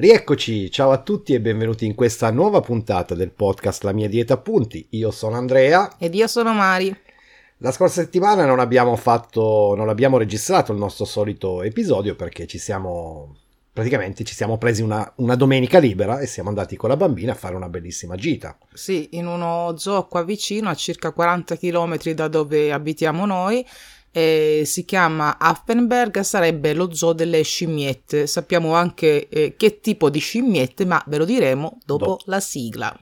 Rieccoci, ciao a tutti e benvenuti in questa nuova puntata del podcast La mia dieta appunti. Io sono Andrea. Ed io sono Mari. La scorsa settimana non abbiamo fatto, non abbiamo registrato il nostro solito episodio perché ci siamo, praticamente ci siamo presi una, una domenica libera e siamo andati con la bambina a fare una bellissima gita. Sì, in uno zoo qua vicino, a circa 40 km da dove abitiamo noi, eh, si chiama Affenberg, sarebbe lo zoo delle scimmiette. Sappiamo anche eh, che tipo di scimmiette, ma ve lo diremo dopo Do- la sigla.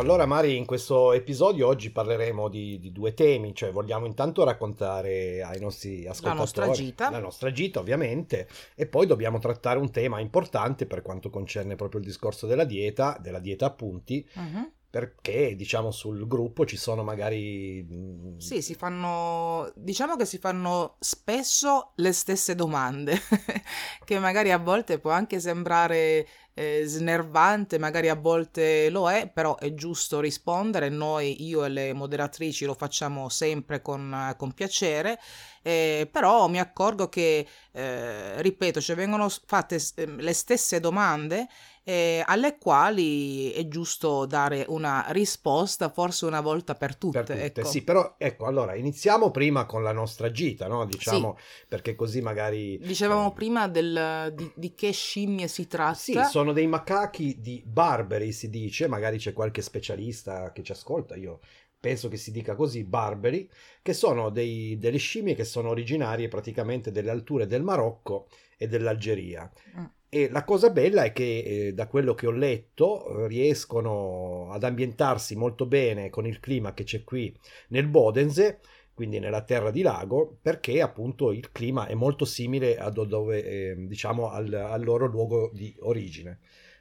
Allora Mari, in questo episodio oggi parleremo di, di, due temi, cioè vogliamo intanto raccontare ai nostri ascoltatori la nostra gita, la nostra gita ovviamente, e poi dobbiamo trattare un tema importante per quanto concerne proprio il discorso della dieta, della dieta appunti, uh-huh perché diciamo sul gruppo ci sono magari mm, sì si fanno diciamo che si fanno spesso le stesse domande che magari a volte può anche sembrare eh, snervante magari a volte lo è però è giusto rispondere. Noi io e le moderatrici lo facciamo sempre con, con piacere eh, però mi accorgo che eh, ripeto ci vengono fatte le stesse domande eh, alle quali è giusto dare una risposta forse una volta per tutte. Per tutte ecco. Sì, però ecco, allora iniziamo prima con la nostra gita, no? Diciamo, sì. perché così magari... Dicevamo eh... prima del, di, di, che scimmie si tratta. Sì, sono dei macachi di Barberi, si dice, magari c'è qualche specialista che ci ascolta, io penso che si dica così, barberi, che sono dei, delle scimmie che sono originarie praticamente delle alture del Marocco e dell'Algeria. Mm. E la cosa bella è che eh, da quello che ho letto riescono ad ambientarsi molto bene con il clima che c'è qui nel Bodense, quindi nella terra di lago, perché appunto il clima è molto simile a dove, eh, diciamo al, al loro luogo di origine.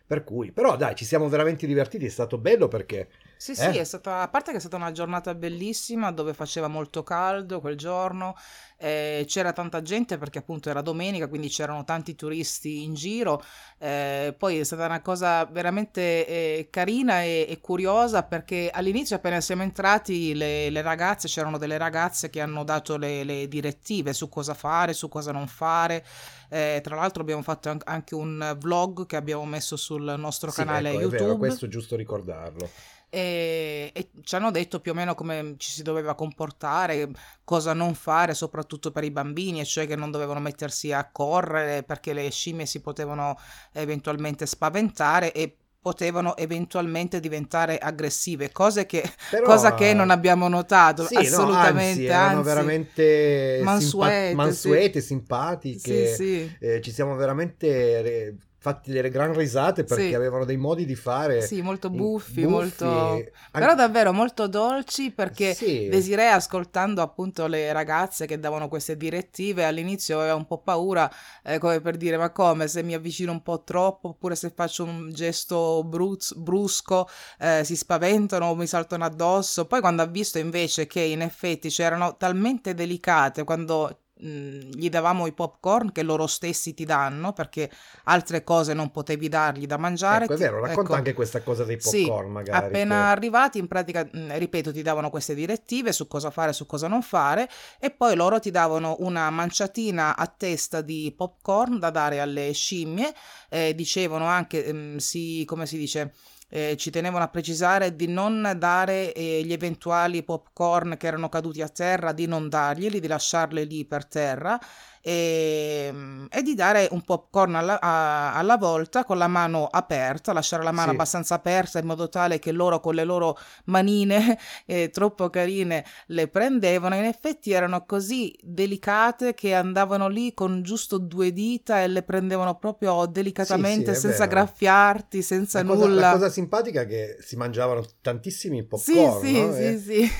Per cui, però dai, ci siamo veramente divertiti, è stato bello perché sì, eh? sì, è stata, a parte che è stata una giornata bellissima dove faceva molto caldo quel giorno, eh, c'era tanta gente perché appunto era domenica, quindi c'erano tanti turisti in giro, eh, poi è stata una cosa veramente eh, carina e, e, curiosa perché all'inizio appena siamo entrati le, le, ragazze, c'erano delle ragazze che hanno dato le, le direttive su cosa fare, su cosa non fare. Eh, tra l'altro abbiamo fatto anche un vlog che abbiamo messo sul nostro sì, canale ecco, YouTube. È vero, questo è giusto ricordarlo e, e, ci hanno detto più o meno come ci si doveva comportare, cosa non fare, soprattutto per i bambini, e cioè che non dovevano mettersi a correre perché le scimmie si potevano eventualmente spaventare e potevano eventualmente diventare aggressive, cose che, Però, cosa che non abbiamo notato sì, assolutamente. No, anzi, anzi, veramente mansuete, simpa- mansuete sì. simpatiche. Sì. Eh, ci siamo veramente fatti delle gran risate perché sì. avevano dei modi di fare sì molto buffi, buffi molto anche... però davvero molto dolci perché sì. Desiree ascoltando appunto le ragazze che davano queste direttive all'inizio aveva un po' paura eh, come per dire ma come se mi avvicino un po' troppo oppure se faccio un gesto bruz- brusco eh, si spaventano o mi saltano addosso poi quando ha visto invece che in effetti c'erano talmente delicate quando gli davamo i popcorn che loro stessi ti danno perché altre cose non potevi dargli da mangiare. Ecco, è vero, racconta ecco, anche questa cosa dei popcorn sì, magari. Appena che... arrivati, in pratica, ripeto, ti davano queste direttive su cosa fare, su cosa non fare e poi loro ti davano una manciatina a testa di popcorn da dare alle scimmie. Eh, dicevano anche, mh, si, come si dice eh, ci tenevano a precisare di non dare eh, gli eventuali popcorn che erano caduti a terra, di non darglieli, di lasciarli lì per terra e, ehm, e di dare un popcorn alla, a, alla, volta con la mano aperta, lasciare la mano sì. abbastanza aperta in modo tale che loro con le loro manine eh, troppo carine le prendevano. In effetti erano così delicate che andavano lì con giusto due dita e le prendevano proprio delicatamente sì, sì, senza vero. graffiarti, senza la nulla. Cosa, la cosa simpatica è che si mangiavano tantissimi popcorn. Sì, no? sì, e, sì.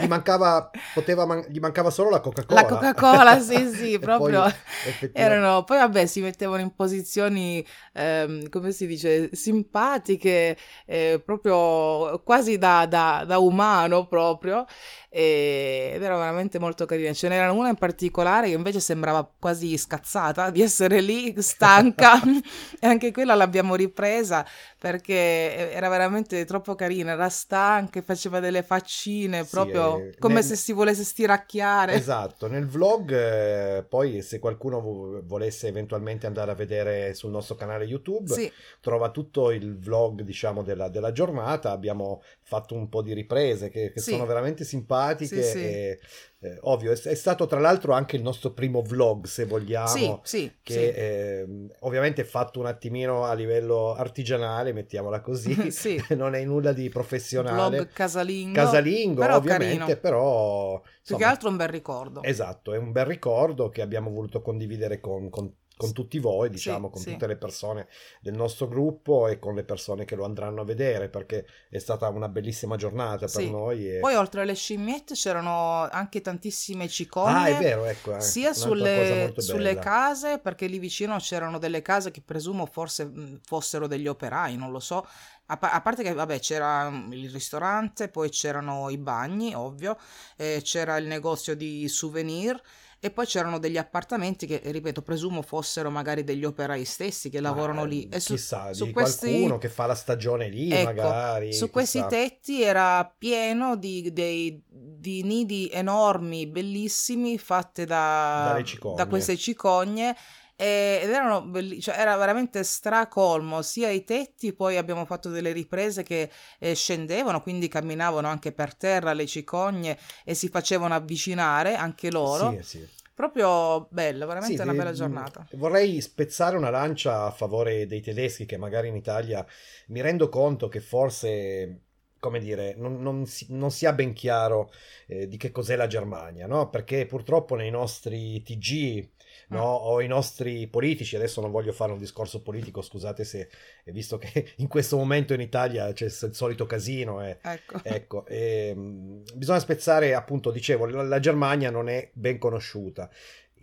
gli, mancava, poteva man- gli mancava solo la Coca-Cola. La Coca-Cola, sì, sì, proprio proprio poi erano, poi vabbè si mettevano in posizioni, ehm, come si dice, simpatiche, eh, proprio quasi da, da, da umano proprio, ed era veramente molto carina. Ce n'era una in particolare che invece sembrava quasi scazzata di essere lì, stanca, e anche quella l'abbiamo ripresa perché era veramente troppo carina, era stanca, faceva delle faccine, proprio eh, come nel- se si volesse stiracchiare. Esatto, nel vlog, eh, poi se qualcuno vo- volesse eventualmente andare a vedere sul nostro canale YouTube, Sì, trova tutto il vlog, diciamo, della, della giornata. Abbiamo fatto un po' di riprese che, che Sì. sono veramente simpatiche sì. e eh, ovvio, è, è stato tra l'altro anche il nostro primo vlog, se vogliamo. sì, sì, Che sì. ehm, ovviamente è fatto un attimino a livello artigianale, mettiamola così, Sì. non è nulla di professionale. Vlog casalingo, Casalingo, però ovviamente, carino. però Più che insomma, altro un bel ricordo. Esatto, è un bel ricordo che abbiamo voluto condividere con, con- con tutti voi, diciamo, con sì. tutte le persone del nostro gruppo e con le persone che lo andranno a vedere, perché è stata una bellissima giornata per Sì. noi. e- Poi oltre alle scimmiette c'erano anche tantissime Ah, cicogne. è vero, ecco. eh, Sia sulle, sulle case, perché lì vicino c'erano delle case che presumo forse fossero degli operai, non lo so. A, pa- a parte che, vabbè, c'era il ristorante, poi c'erano i bagni, ovvio, eh, c'era il negozio di souvenir e poi c'erano degli appartamenti che, ripeto, presumo fossero magari degli operai stessi che lavorano Ma, lì. E su, chissà, su di questi... qualcuno che fa la stagione lì, Ecco, magari. su questi chissà. tetti era pieno di, dei- di nidi enormi, bellissimi, fatte da, da queste cicogne. E- Ed erano belli- cioè era veramente stracolmo sia i tetti, poi abbiamo fatto delle riprese che eh, scendevano, quindi camminavano anche per terra le cicogne e si facevano avvicinare anche loro. Sì, sì. Proprio bella, veramente Sì, una bella giornata. Vorrei spezzare una lancia a favore dei tedeschi che magari in Italia mi rendo conto che forse, come dire, non, non si, non si ha ben chiaro eh, di che cos'è la Germania, no? Perché purtroppo nei nostri TG, no? Mm. O i nostri politici, adesso non voglio fare un discorso politico, scusate se, visto che in questo momento in Italia c'è il solito casino e Ecco. Ecco, ehm, bisogna spezzare, appunto, dicevo, la, la Germania non è ben conosciuta.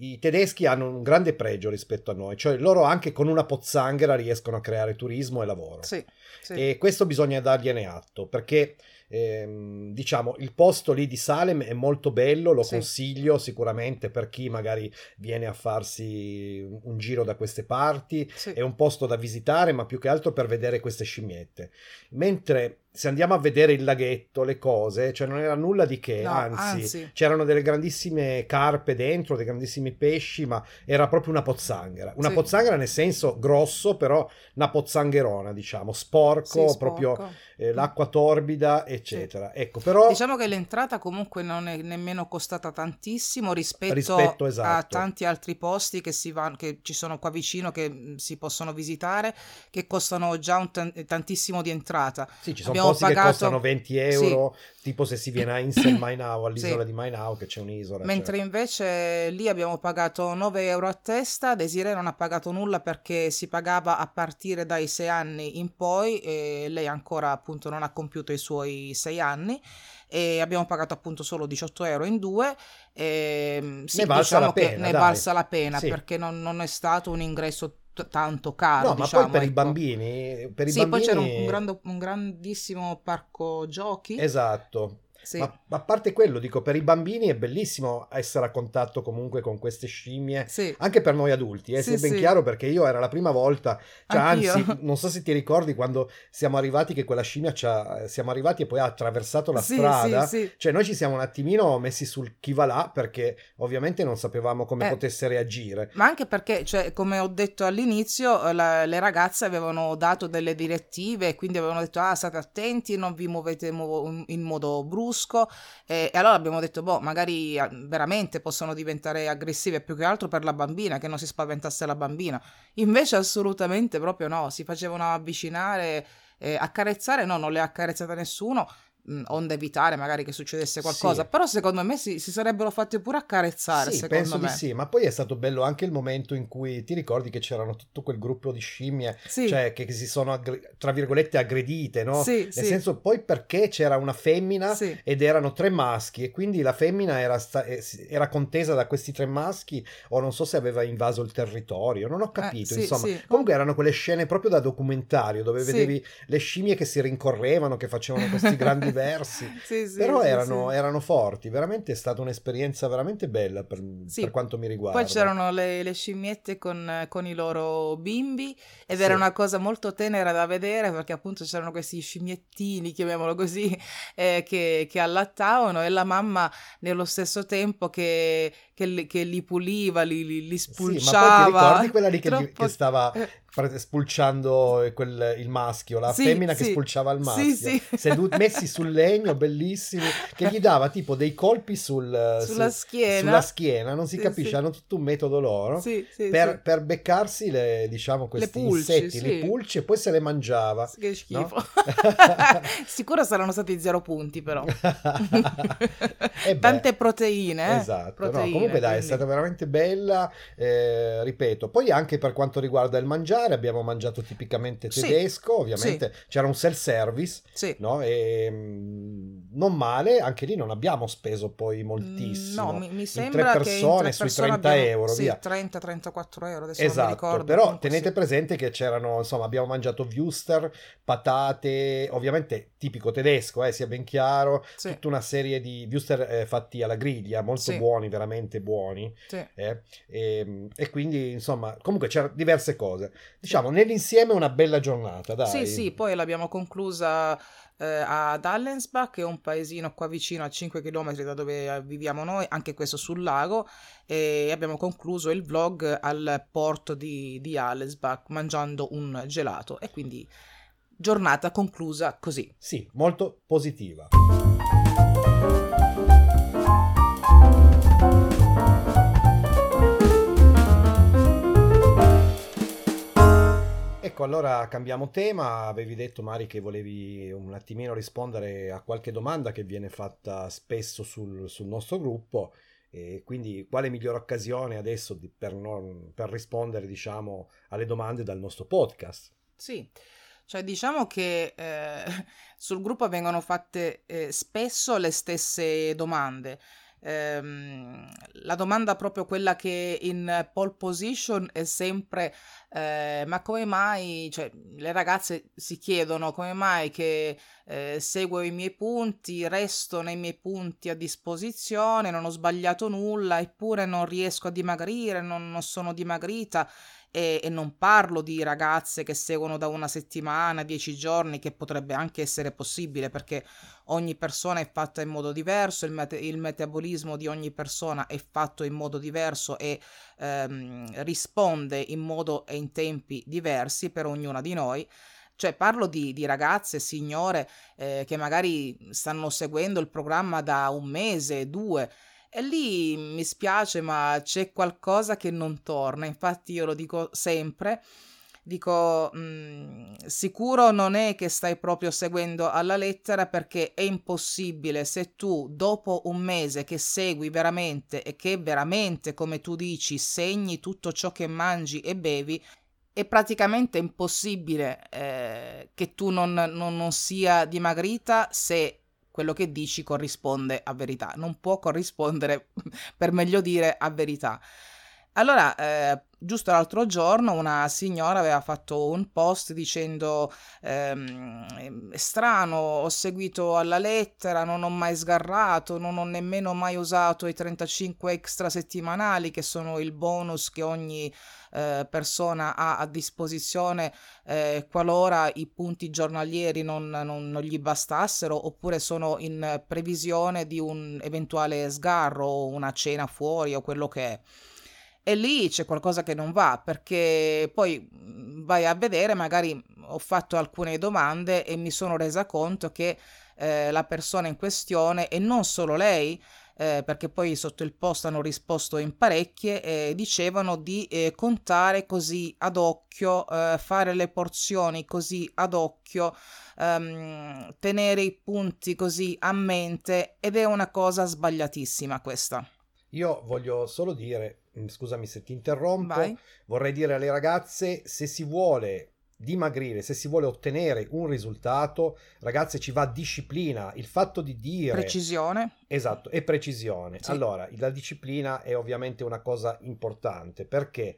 I tedeschi hanno un grande pregio rispetto a noi, cioè loro anche con una pozzanghera riescono a creare turismo e lavoro. Sì, sì. E questo bisogna dargliene atto, perché ehm, diciamo il posto lì di Salem è molto bello, lo Sì. consiglio sicuramente per chi magari viene a farsi un giro da queste parti sì. è un posto da visitare, ma più che altro per vedere queste scimmiette. Mentre se andiamo a vedere il laghetto, le cose, cioè non era nulla di che, No, anzi, anzi. c'erano delle grandissime carpe dentro, dei grandissimi pesci, ma era proprio una pozzanghera. Una Sì. pozzanghera nel senso grosso, però una pozzangherona, diciamo, sporco, Sì, proprio eh, l'acqua torbida, eccetera. Ecco, però Diciamo che l'entrata comunque non è nemmeno costata tantissimo rispetto, Rispetto, a esatto. tanti altri posti che, si van- che ci sono qua vicino che mh, si possono visitare, che costano già un tan- tantissimo di entrata. sì, ci sono abbiamo posti che pagato- costano 20 euro, tipo se si viene a Insel Mainau, all'isola Sì. di Mainau, che c'è un'isola. Mentre cioè. invece lì abbiamo pagato 9 euro a testa, Desiree non ha pagato nulla perché si pagava a partire dai 6 anni in poi e lei ancora appunto non ha compiuto i suoi 6 anni e abbiamo pagato appunto solo 18 euro in due. E, sì, Ne valsa diciamo la che pena, ne dai. valsa la pena Sì. perché non, non è stato un ingresso tanto caro. No, ma diciamo, poi per i ecco. bambini, per i Sì, bambini... poi c'era un, un grande- un grandissimo parco giochi. Esatto. Sì. Ma ma a parte quello, dico, per i bambini è bellissimo essere a contatto comunque con queste scimmie, Sì. anche per noi adulti, eh, Sì, sia ben chiaro, perché io era la prima volta, cioè, anzi, non so se ti ricordi quando siamo arrivati che quella scimmia ci ha- siamo arrivati e poi ha attraversato la strada, cioè noi ci siamo un attimino messi sul chi va là perché ovviamente non sapevamo come Eh. potesse reagire. Ma anche perché, cioè, come ho detto all'inizio, eh, la- le ragazze avevano dato delle direttive, quindi avevano detto, ah, state attenti, non vi muovete in modo brusco. E, e allora abbiamo detto, boh, magari ah, veramente possono diventare aggressive più che altro per la bambina, che non si spaventasse la bambina. Invece assolutamente proprio no, si facevano avvicinare, eh, accarezzare, no, non le ha accarezzate nessuno. Mh, onde evitare magari che succedesse qualcosa. Sì. Però secondo me si, si, sarebbero fatti pure accarezzare. Sì, penso me. di sì. Ma poi è stato bello anche il momento in cui ti ricordi che c'erano tutto quel gruppo di scimmie, sì. cioè che, che, si sono tra virgolette aggredite, no? Sì, Nel senso, poi perché c'era una femmina ed erano tre maschi, e quindi la femmina era, sta- eh, era, contesa da questi tre maschi, o non so se aveva invaso il territorio, non ho eh, capito. Eh, insomma, comunque erano quelle scene proprio da documentario dove vedevi le scimmie che si rincorrevano, che facevano questi grandi versi. sì, sì, Però erano, erano, forti, veramente è stata un'esperienza veramente bella per, per quanto mi riguarda. Poi c'erano le, le scimmiette con, con, i loro bimbi ed era una cosa molto tenera da vedere perché appunto c'erano questi scimmiettini, chiamiamolo così, eh, che, che allattavano e la mamma nello stesso tempo che, che, li, che li puliva, li, li, li spulciava. Sì, ma poi ti ricordi quella lì che, Troppo... che stava eh spulciando quel, il maschio, la sì, femmina sì. che spulciava il maschio, sì, sedut- messi sul legno, bellissimi, che gli dava tipo dei colpi sul, sulla, su, schiena. sulla schiena, non si capisce, hanno tutto un metodo loro per, per, beccarsi le, diciamo, questi le pulci, insetti, le pulci e poi se le mangiava. Che schifo. No? Sicuro saranno stati zero punti però. Tante proteine. Eh? Esatto, proteine, no, comunque dai, quindi... è stata veramente bella, eh, ripeto, poi anche per quanto riguarda il mangiare, mangiare, abbiamo mangiato tipicamente tedesco, sì, ovviamente sì. c'era un self-service, sì. no? E, mm, non male, anche lì non abbiamo speso poi moltissimo. No, mi, mi sembra in tre persone sui 30 abbiamo, euro, sì, via. 30-34 euro, adesso esatto, ricordo, però tenete presente che c'erano, insomma, abbiamo mangiato wuster, patate, ovviamente tipico tedesco, eh, sia ben chiaro, tutta una serie di wuster eh, fatti alla griglia, molto buoni, veramente buoni. Eh, e, e quindi, insomma, comunque c'erano diverse cose diciamo nell'insieme una bella giornata. Dai. Sì, sì, poi l'abbiamo conclusa eh, ad Allensbach, che è un paesino qua vicino a 5 km da dove viviamo noi, anche questo sul lago, e abbiamo concluso il vlog al porto di, di Allensbach mangiando un gelato e quindi giornata conclusa così. Sì, molto positiva. Ecco, allora cambiamo tema. Avevi detto, Mari, che volevi un attimino rispondere a qualche domanda che viene fatta spesso sul, sul nostro gruppo. E quindi, quale migliore occasione adesso di, per, non, per rispondere, diciamo, alle domande dal nostro podcast? Sì. Cioè, diciamo che eh, sul gruppo vengono fatte eh, spesso le stesse domande ehm, la domanda proprio quella che in pole position è sempre eh, ma come mai, cioè le ragazze si chiedono come mai che eh, seguo i miei punti, resto nei miei punti a disposizione, non ho sbagliato nulla, eppure non riesco a dimagrire, non, non sono dimagrita e, e, non parlo di ragazze che seguono da una settimana, dieci giorni, che potrebbe anche essere possibile perché ogni persona è fatta in modo diverso, il, mete- il metabolismo di ogni persona è fatto in modo diverso e ehm, risponde in modo e in tempi diversi per ognuna di noi. Cioè parlo di, di ragazze, signore, eh, che magari stanno seguendo il programma da un mese, due, e lì mi spiace, ma c'è qualcosa che non torna. Infatti io lo dico sempre. Dico, mh, mm, sicuro non è che stai proprio seguendo alla lettera perché è impossibile se tu dopo un mese che segui veramente e che veramente, come tu dici, segni tutto ciò che mangi e bevi, è praticamente impossibile eh, che tu non, non, non sia dimagrita se quello che dici corrisponde a verità, non può corrispondere, per meglio dire, a verità. Allora, eh, giusto l'altro giorno una signora aveva fatto un post dicendo ehm, strano, ho seguito alla lettera, non ho mai sgarrato, non ho nemmeno mai usato i 35 extra settimanali che sono il bonus che ogni eh, persona ha a disposizione eh, qualora i punti giornalieri non, non, non, gli bastassero oppure sono in previsione di un eventuale sgarro una cena fuori o quello che è. E lì c'è qualcosa che non va perché poi mhmm, vai a vedere, magari ho fatto alcune domande e mi sono resa conto che eh, la persona in questione e non solo lei eh, perché poi sotto il post hanno risposto in parecchie, eh, dicevano di eh, contare così ad occhio, eh, fare le porzioni così ad occhio, ehm, tenere i punti così a mente ed è una cosa sbagliatissima questa. Io voglio solo dire, scusami se ti interrompo, Vai. vorrei dire alle ragazze, se si vuole dimagrire, se si vuole ottenere un risultato, ragazze ci va disciplina, il fatto di dire... Precisione. Esatto, e precisione. Sì. Allora, la disciplina è ovviamente una cosa importante perché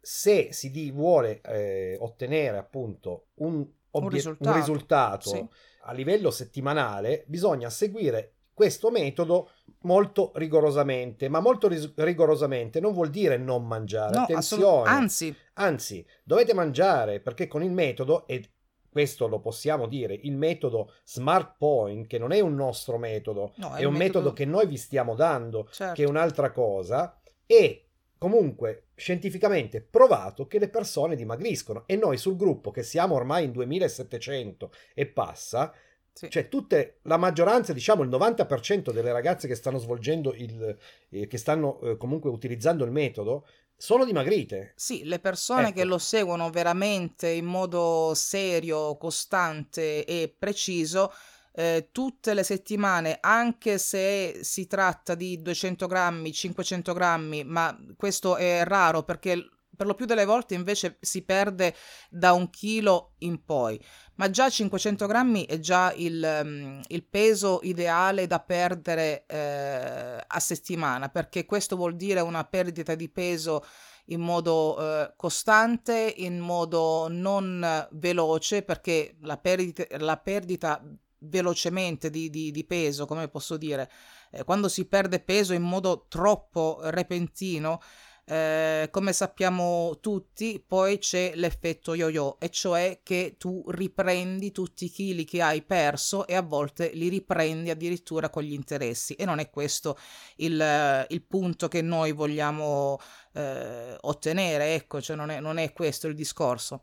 se si di- vuole eh, ottenere appunto un, obiet- risultato, un risultato sì. a livello settimanale, bisogna seguire questo metodo molto rigorosamente, ma molto ris- rigorosamente non vuol dire non mangiare, No, attenzione, assolut- anzi, anzi, dovete mangiare perché con il metodo, e questo lo possiamo dire, il metodo Smart Point, che non è un nostro metodo, no, è un metodo che noi vi stiamo dando, certo. che è un'altra cosa, e comunque scientificamente provato che le persone dimagriscono. E noi sul gruppo che siamo ormai in 2700 e passa, Sì. cioè tutte la maggioranza, diciamo il 90% delle ragazze che stanno svolgendo il eh, che stanno eh, comunque utilizzando il metodo sono dimagrite. Sì, le persone Ecco. che lo seguono veramente in modo serio, costante e preciso, eh, tutte le settimane, anche se si tratta di 200 grammi, 500 grammi, ma questo è raro perché per lo più delle volte invece si perde da un chilo in poi, ma già 500 grammi è già il, mm, il peso ideale da perdere eh, a settimana, perché questo vuol dire una perdita di peso in modo eh, costante, in modo non veloce, perché la perdita, la perdita velocemente di, di- di peso, come posso dire, eh, quando si perde peso in modo troppo repentino, eh, come sappiamo tutti, poi c'è l'effetto yo-yo, e cioè che tu riprendi tutti i chili che hai perso e a volte li riprendi addirittura con gli interessi. E non è questo il, eh, il punto che noi vogliamo eh, ottenere, ecco, cioè non è, non è questo il discorso.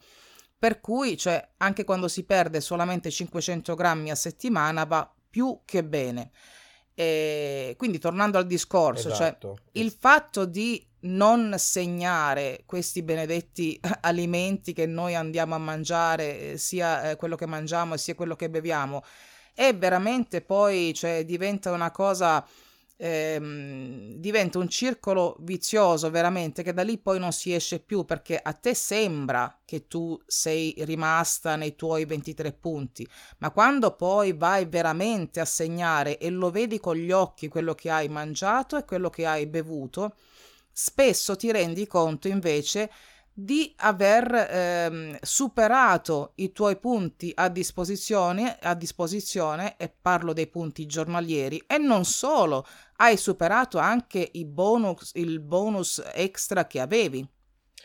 Per cui, cioè, anche quando si perde solamente 500 grammi a settimana va più che bene. E quindi tornando al discorso, cioè Esatto. il fatto di non segnare questi benedetti alimenti che noi andiamo a mangiare, eh, sia eh, quello che mangiamo sia quello che beviamo, è veramente poi, cioè, diventa una cosa, ehm, diventa un circolo vizioso veramente che da lì poi non si esce più perché a te sembra che tu sei rimasta nei tuoi 23 punti, ma quando poi vai veramente a segnare e lo vedi con gli occhi quello che hai mangiato e quello che hai bevuto, spesso ti rendi conto invece di aver ehm, superato i tuoi punti a disposizione, a disposizione, e parlo dei punti giornalieri, e non solo, hai superato anche i bonus, il bonus extra che avevi.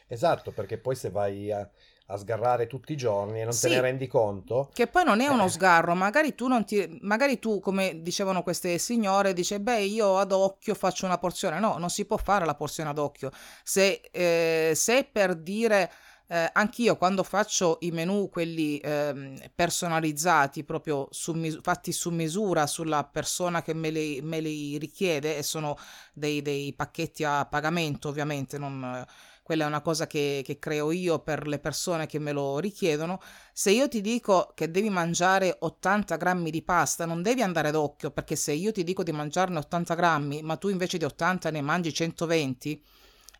Esatto, perché poi se vai a, a sgarrare tutti i giorni e non te Sì. ne rendi conto, Che poi non è uno Eh. sgarro, magari tu non ti. Magari tu, come dicevano queste signore, dice: Beh, io ad occhio faccio una porzione. No, non si può fare la porzione ad occhio. Se, eh, se per dire. Eh, anch'io quando faccio i menù, quelli ehm, personalizzati, proprio su mis- fatti su misura sulla persona che me li, me li richiede, e sono dei, dei pacchetti a pagamento, ovviamente, non, quella è una cosa che, che creo io per le persone che me lo richiedono. Se io ti dico che devi mangiare 80 grammi di pasta, non devi andare d'occhio, perché se io ti dico di mangiarne 80 grammi, ma tu invece di 80 ne mangi 120,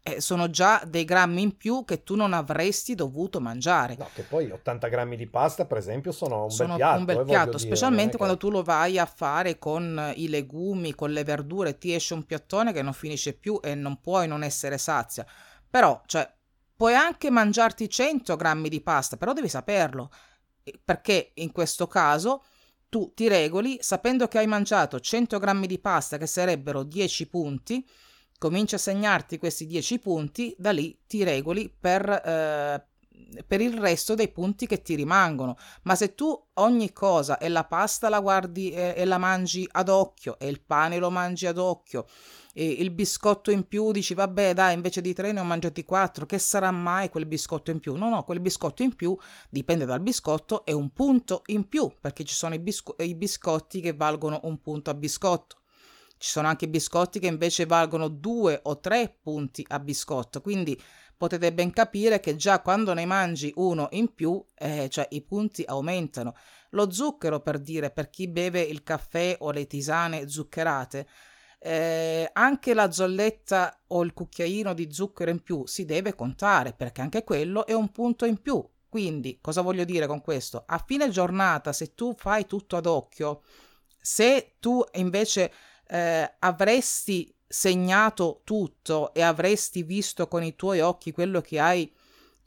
eh, sono già dei grammi in più che tu non avresti dovuto mangiare. no, che poi 80 grammi di pasta, per esempio, sono un Sono bel piatto. un bel eh, piatto, dire, specialmente è quando che- tu lo vai a fare con i legumi, con le verdure, ti esce un piattone che non finisce più e non puoi non essere sazia. Però, cioè, puoi anche mangiarti 100 grammi di pasta, però devi saperlo, perché in questo caso tu ti regoli sapendo che hai mangiato 100 grammi di pasta, che sarebbero 10 punti, cominci a segnarti questi 10 punti, da lì ti regoli per, eh, per il resto dei punti che ti rimangono. Ma se tu ogni cosa e la pasta la guardi e, e la mangi ad occhio e il pane lo mangi ad occhio e il biscotto in più dici vabbè dai invece di tre ne ho mangiati quattro che sarà mai quel biscotto in più? No no quel biscotto in più dipende dal biscotto è un punto in più perché ci sono i, bisco- i biscotti che valgono un punto a biscotto. Ci sono anche biscotti che invece valgono due o tre punti a biscotto, quindi potete ben capire che già quando ne mangi uno in più, eh, cioè i punti aumentano. Lo zucchero, per dire, per chi beve il caffè o le tisane zuccherate, eh, anche la zolletta o il cucchiaino di zucchero in più si deve contare perché anche quello è un punto in più. Quindi, cosa voglio dire con questo? A fine giornata, se tu fai tutto ad occhio, se tu invece eh, avresti segnato tutto e avresti visto con i tuoi occhi quello che hai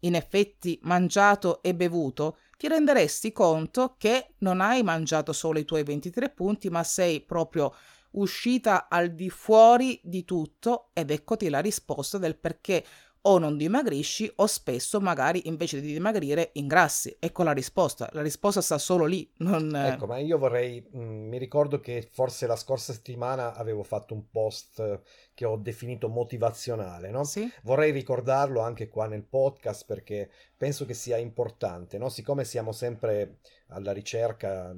in effetti mangiato e bevuto, ti renderesti conto che non hai mangiato solo i tuoi 23 punti, ma sei proprio uscita al di fuori di tutto ed eccoti la risposta del perché o non dimagrisci o spesso magari invece di dimagrire ingrassi. Ecco la risposta, la risposta sta solo lì. Non... Ecco, ma io vorrei, mh, mm, mi ricordo che forse la scorsa settimana avevo fatto un post che ho definito motivazionale, no? Sì. Vorrei ricordarlo anche qua nel podcast perché penso che sia importante, no? Siccome siamo sempre alla ricerca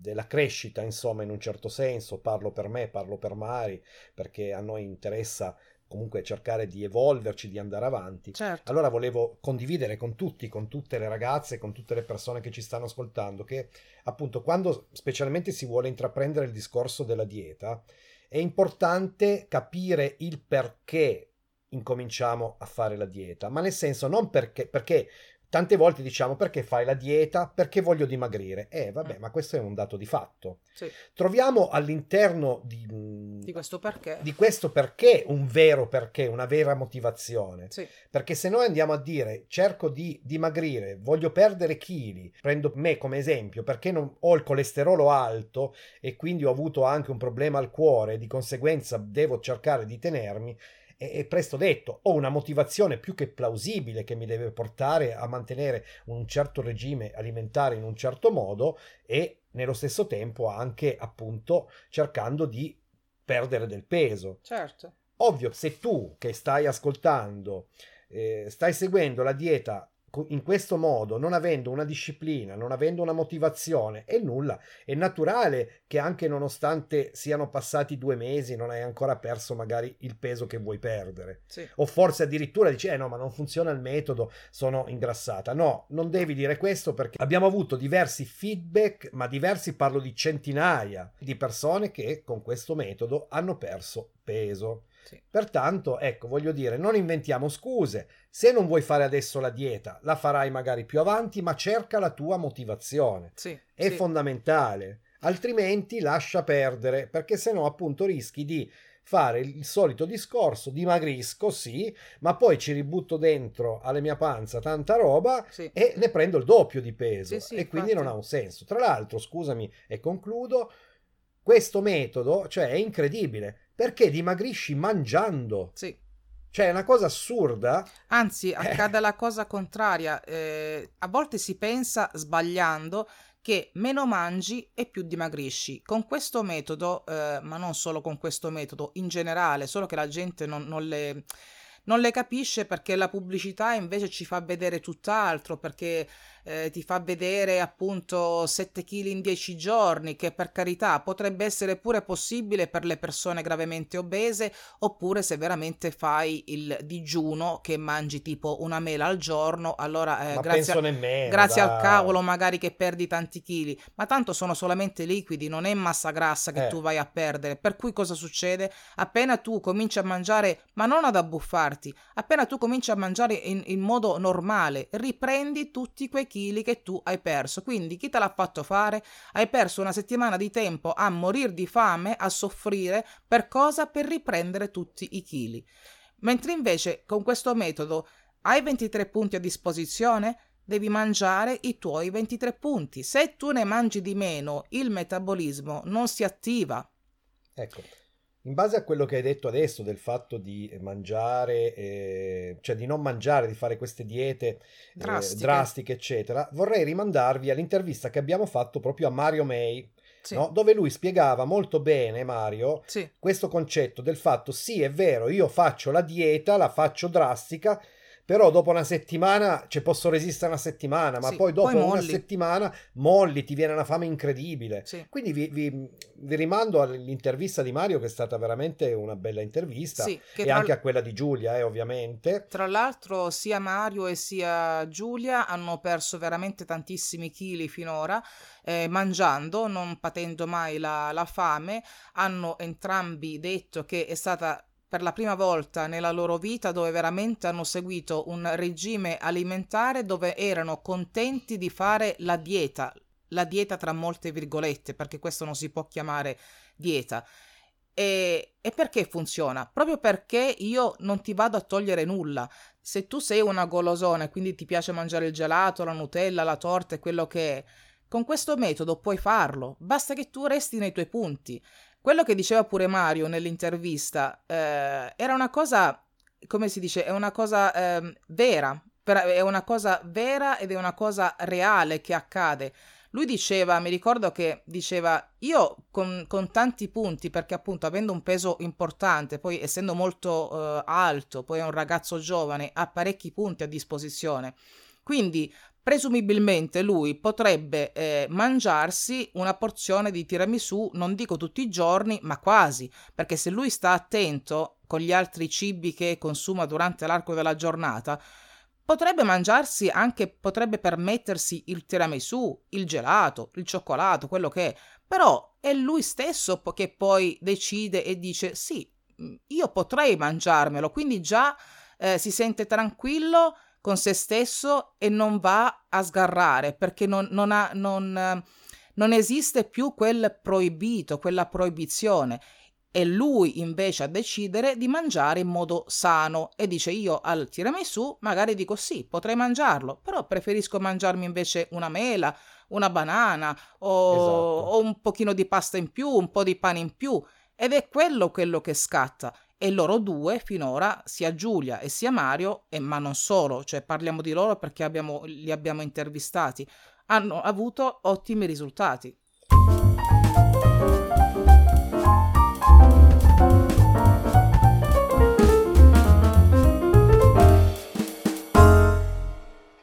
della crescita, insomma, in un certo senso, parlo per me, parlo per Mari, perché a noi interessa comunque cercare di evolverci, di andare avanti. Certo. Allora volevo condividere con tutti, con tutte le ragazze, con tutte le persone che ci stanno ascoltando, che appunto quando specialmente si vuole intraprendere il discorso della dieta, è importante capire il perché incominciamo a fare la dieta, ma nel senso non perché, perché Tante volte diciamo perché fai la dieta? Perché voglio dimagrire. Eh, vabbè, mm. ma questo è un dato di fatto. Sì. Troviamo all'interno di, mm, di, questo perché. di questo perché un vero perché, una vera motivazione. Sì. Perché se noi andiamo a dire cerco di dimagrire, voglio perdere chili, prendo me come esempio perché non ho il colesterolo alto e quindi ho avuto anche un problema al cuore di conseguenza devo cercare di tenermi è, presto detto, ho una motivazione più che plausibile che mi deve portare a mantenere un certo regime alimentare in un certo modo e nello stesso tempo anche appunto cercando di perdere del peso. Certo. Ovvio, se tu che stai ascoltando eh, stai seguendo la dieta in questo modo, non avendo una disciplina, non avendo una motivazione, è nulla. È naturale che anche nonostante siano passati due mesi non hai ancora perso magari il peso che vuoi perdere. Sì. O forse addirittura dici, eh no, ma non funziona il metodo, sono ingrassata. No, non devi dire questo perché abbiamo avuto diversi feedback, ma diversi parlo di centinaia di persone che con questo metodo hanno perso peso. Sì. Pertanto, ecco, voglio dire, non inventiamo scuse. Se non vuoi fare adesso la dieta, la farai magari più avanti, ma cerca la tua motivazione. Sì, È sì. fondamentale. Altrimenti lascia perdere, perché sennò appunto rischi di fare il solito discorso, dimagrisco, sì, ma poi ci ributto dentro alla mia panza tanta roba sì. e ne prendo il doppio di peso sì, sì, e quindi infatti. non ha un senso. Tra l'altro, scusami e concludo, questo metodo, cioè è incredibile, perché dimagrisci mangiando. Sì. Cioè è una cosa assurda. Anzi, accade la cosa contraria. Eh, a volte si pensa, sbagliando, che meno mangi e più dimagrisci. Con questo metodo, eh, ma non solo con questo metodo, in generale, solo che la gente non, non le non le capisce perché la pubblicità invece ci fa vedere tutt'altro, perché eh, ti fa vedere appunto 7 kg in 10 giorni, che per carità potrebbe essere pure possibile per le persone gravemente obese, oppure se veramente fai il digiuno che mangi tipo una mela al giorno, allora eh, grazie, a, nemmeno, grazie al cavolo magari che perdi tanti chili, ma tanto sono solamente liquidi, non è massa grassa che Eh. tu vai a perdere, per cui cosa succede? Appena tu cominci a mangiare, ma non ad abbuffarti, appena tu cominci a mangiare in, in modo normale, riprendi tutti quei chili che tu hai perso. Quindi chi te l'ha fatto fare? Hai perso una settimana di tempo a morire di fame, a soffrire, per cosa? Per riprendere tutti i chili. Mentre invece con questo metodo hai 23 punti a disposizione? Devi mangiare i tuoi 23 punti. Se tu ne mangi di meno, il metabolismo non si attiva. Ecco, in base a quello che hai detto adesso del fatto di mangiare, eh, cioè di non mangiare, di fare queste diete eh, Drastiche. drastiche, eccetera, vorrei rimandarvi all'intervista che abbiamo fatto proprio a Mario May, Sì. no? dove lui spiegava molto bene, Mario, Sì. questo concetto del fatto sì è vero io faccio la dieta la faccio drastica però dopo una settimana, cioè posso resistere una settimana, ma Sì, poi dopo poi una settimana molli, ti viene una fame incredibile. Sì. Quindi vi, vi- vi rimando all'intervista di Mario, che è stata veramente una bella intervista, Sì, e tra- anche a quella di Giulia, eh, ovviamente. Tra l'altro sia Mario e sia Giulia hanno perso veramente tantissimi chili finora, eh, mangiando, non patendo mai la, la fame, hanno entrambi detto che è stata per la prima volta nella loro vita dove veramente hanno seguito un regime alimentare dove erano contenti di fare la dieta, la dieta tra molte virgolette, perché questo non si può chiamare dieta. E, e perché funziona? Proprio perché io non ti vado a togliere nulla. Se tu sei una golosona e quindi ti piace mangiare il gelato, la Nutella, la torta e quello che è, con questo metodo puoi farlo, basta che tu resti nei tuoi punti. Quello che diceva pure Mario nell'intervista eh, era una cosa, come si dice, è una cosa ehm, vera, è una cosa vera ed è una cosa reale che accade. Lui diceva, mi ricordo che diceva, io con, con tanti punti, perché appunto avendo un peso importante, poi essendo molto eh, alto, poi è un ragazzo giovane, ha parecchi punti a disposizione. Quindi presumibilmente lui potrebbe eh, mangiarsi una porzione di tiramisù, non dico tutti i giorni, ma quasi, perché se lui sta attento con gli altri cibi che consuma durante l'arco della giornata, potrebbe mangiarsi anche, potrebbe permettersi il tiramisù, il gelato, il cioccolato, quello che è, però è lui stesso che poi decide e dice sì, io potrei mangiarmelo, quindi già eh, si sente tranquillo con se stesso e non va a sgarrare perché non, non ha, non, non esiste più quel proibito, quella proibizione. È lui invece a decidere di mangiare in modo sano e dice io al tiramisù magari dico sì, potrei mangiarlo, però preferisco mangiarmi invece una mela, una banana o, Esatto. o un pochino di pasta in più, un po' di pane in più ed è quello quello che scatta e loro due finora, sia Giulia e sia Mario, e ma non solo, cioè parliamo di loro perché abbiamo- li abbiamo intervistati, hanno avuto ottimi risultati.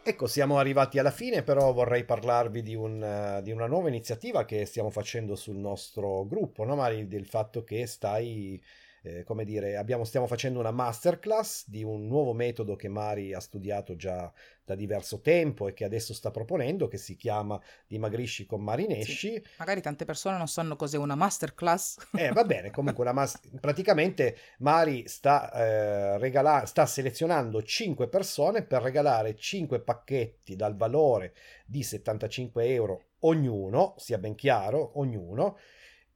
Ecco, siamo arrivati alla fine, però vorrei parlarvi di, un, di una nuova iniziativa che stiamo facendo sul nostro gruppo, no Mari? Del fatto che stai, eh, come dire, abbiamo, stiamo facendo una masterclass di un nuovo metodo che Mari ha studiato già da diverso tempo e che adesso sta proponendo, che si chiama Dimagrisci con Marinesci. Magari tante persone non sanno cos'è una masterclass. Eh, va bene, comunque la mas- praticamente Mari sta, eh, regala- sta selezionando 5 persone per regalare 5 pacchetti dal valore di 75 euro ognuno, sia ben chiaro, ognuno,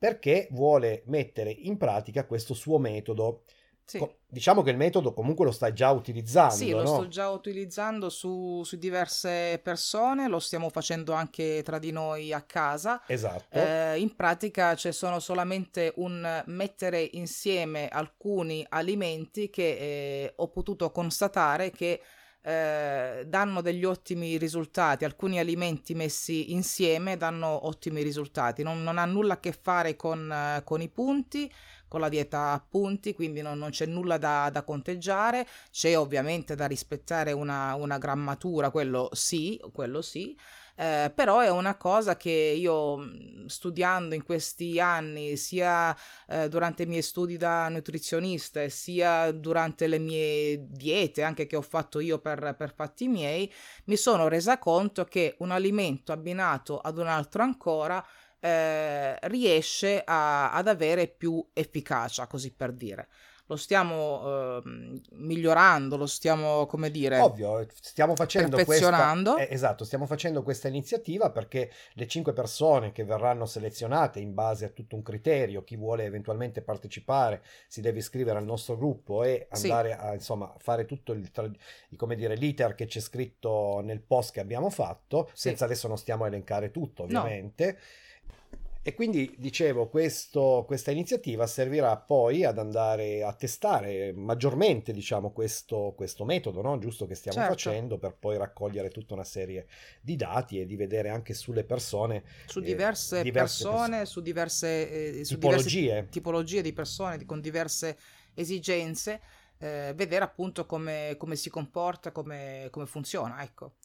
perché vuole mettere in pratica questo suo metodo. Sì. Diciamo che il metodo comunque lo stai già utilizzando, Sì, lo no? sto già utilizzando su, su diverse persone, lo stiamo facendo anche tra di noi a casa. Esatto. Eh, in pratica c'è sono solamente un mettere insieme alcuni alimenti che eh, ho potuto constatare che eh, danno degli ottimi risultati. Alcuni alimenti messi insieme danno ottimi risultati. Non, non ha nulla a che fare con, eh, con i punti, con la dieta a punti, quindi non, non c'è nulla da, da conteggiare. C'è ovviamente da rispettare una, una grammatura, quello sì, quello sì. Eh, però è una cosa che io mh, studiando in questi anni, sia eh, durante i miei studi da nutrizionista, sia durante le mie diete, anche che ho fatto io per, per fatti miei, mi sono resa conto che un alimento abbinato ad un altro ancora eh, riesce a- ad avere più efficacia, così per dire. Lo stiamo ehm, migliorando, lo stiamo, come dire, Ovvio, stiamo facendo questa, perfezionando. eh, esatto, stiamo facendo questa iniziativa perché le cinque persone che verranno selezionate in base a tutto un criterio, chi vuole eventualmente partecipare si deve iscrivere al nostro gruppo e Sì. andare a insomma fare tutto il, come dire, l'iter che c'è scritto nel post che abbiamo fatto, Sì. senza adesso non stiamo a elencare tutto No. E quindi dicevo, questo- questa iniziativa servirà poi ad andare a testare maggiormente, diciamo, questo, questo metodo, no? Giusto che stiamo Certo. facendo per poi raccogliere tutta una serie di dati e di vedere anche sulle persone su eh, diverse, diverse persone, pers- su diverse eh, su diverse tipologie. tipologie di persone con diverse esigenze. eh, vedere appunto come, come si comporta, come, come funziona, ecco.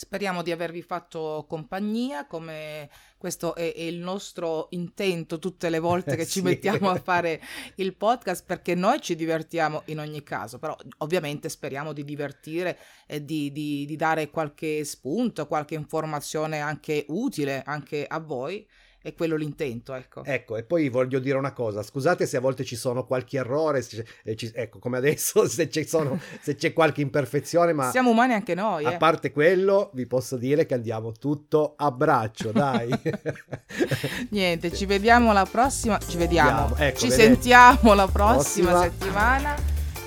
Speriamo di avervi fatto compagnia, come questo è, è il nostro intento tutte le volte che ci sì. mettiamo a fare il podcast, perché noi ci divertiamo in ogni caso, però ovviamente speriamo di divertire e di, di, di dare qualche spunto, qualche informazione anche utile anche a voi è quello l'intento, ecco. Ecco, e poi voglio dire una cosa, scusate se a volte ci sono qualche errore, se, ci, ecco, come adesso, se, sono, se, c'è qualche imperfezione, ma... Siamo umani anche noi, A eh. parte quello, vi posso dire che andiamo tutto a braccio, dai. Niente, ci vediamo la prossima, ci vediamo, ecco, ci vedete. sentiamo la prossima, prossima settimana.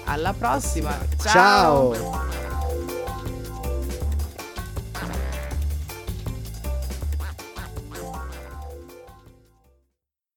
Alla prossima, ciao. ciao.